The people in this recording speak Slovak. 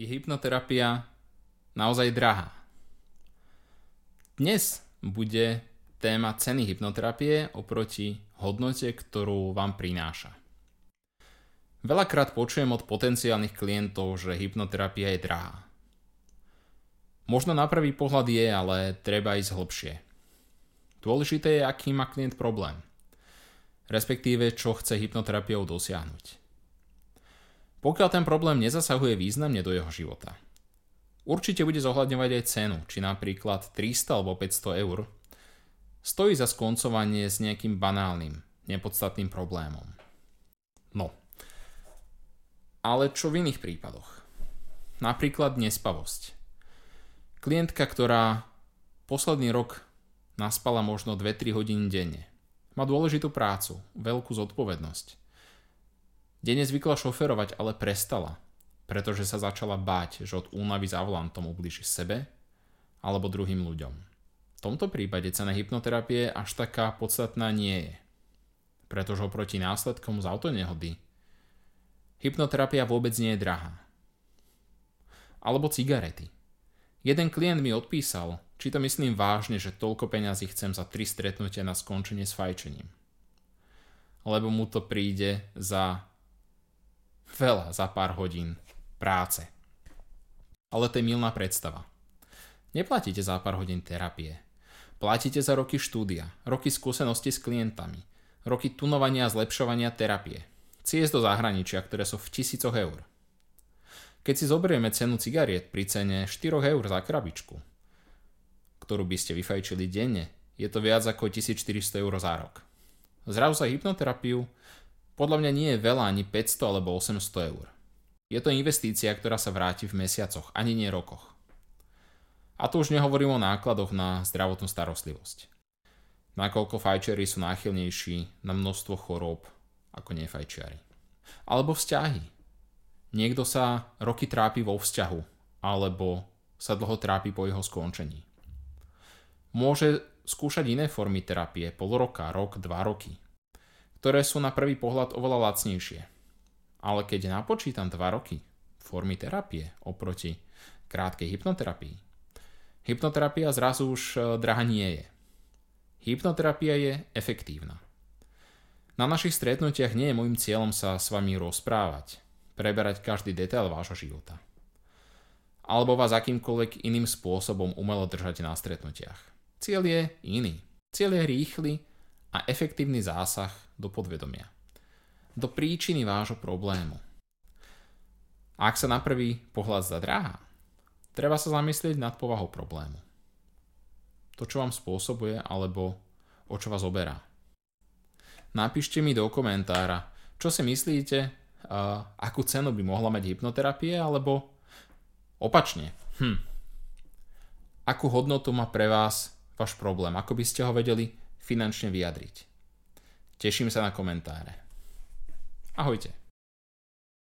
je hypnoterapia naozaj drahá? Dnes bude téma ceny hypnoterapie oproti hodnote, ktorú vám prináša. Veľakrát počujem od potenciálnych klientov, že hypnoterapia je drahá. Možno na prvý pohľad je, ale treba ísť hlbšie. Dôležité je, aký má klient problém. Respektíve, čo chce hypnoterapiou dosiahnuť. Pokiaľ ten problém nezasahuje významne do jeho života. Určite bude zohľadňovať aj cenu, či napríklad 300 alebo 500 eur. Stojí za skoncovanie s nejakým banálnym, nepodstatným problémom. No. Ale čo v iných prípadoch? Napríklad nespavosť. Klientka, ktorá posledný rok naspala možno 2-3 hodiny denne. Má dôležitú prácu, veľkú zodpovednosť. Denne zvykla šoferovať, ale prestala, pretože sa začala báť, že od únavy za volantom ubliží sebe alebo druhým ľuďom. V tomto prípade cena hypnoterapie až taká podstatná nie je, pretože oproti následkom z autonehody hypnoterapia vôbec nie je drahá. Alebo cigarety. Jeden klient mi odpísal, či to myslím vážne, že toľko peňazí chcem za tri stretnutia na skončenie s fajčením. Lebo mu to príde za Veľa za pár hodín práce. Ale to je milná predstava. Neplatíte za pár hodín terapie. Platíte za roky štúdia, roky skúsenosti s klientami, roky tunovania a zlepšovania terapie, ciest do zahraničia, ktoré sú v tisícoch eur. Keď si zoberieme cenu cigariet pri cene 4 eur za krabičku, ktorú by ste vyfajčili denne, je to viac ako 1400 eur za rok. Zrazu za hypnoterapiu podľa mňa nie je veľa ani 500 alebo 800 eur. Je to investícia, ktorá sa vráti v mesiacoch, ani nie rokoch. A tu už nehovorím o nákladoch na zdravotnú starostlivosť. Nakoľko fajčiari sú náchylnejší na množstvo chorób ako nefajčiari. Alebo vzťahy. Niekto sa roky trápi vo vzťahu, alebo sa dlho trápi po jeho skončení. Môže skúšať iné formy terapie, pol roka, rok, dva roky – ktoré sú na prvý pohľad oveľa lacnejšie. Ale keď napočítam 2 roky formy terapie oproti krátkej hypnoterapii, hypnoterapia zrazu už e, drahá nie je. Hypnoterapia je efektívna. Na našich stretnutiach nie je môjim cieľom sa s vami rozprávať, preberať každý detail vášho života. Alebo vás akýmkoľvek iným spôsobom umelo držať na stretnutiach. Cieľ je iný. Cieľ je rýchly a efektívny zásah do podvedomia. Do príčiny vášho problému. Ak sa na prvý pohľad zdá drahá, treba sa zamyslieť nad povahou problému. To, čo vám spôsobuje, alebo o čo vás oberá. Napíšte mi do komentára, čo si myslíte, akú cenu by mohla mať hypnoterapie, alebo opačne. Hm. Akú hodnotu má pre vás váš problém? Ako by ste ho vedeli finančne vyjadriť. Teším sa na komentáre. Ahojte.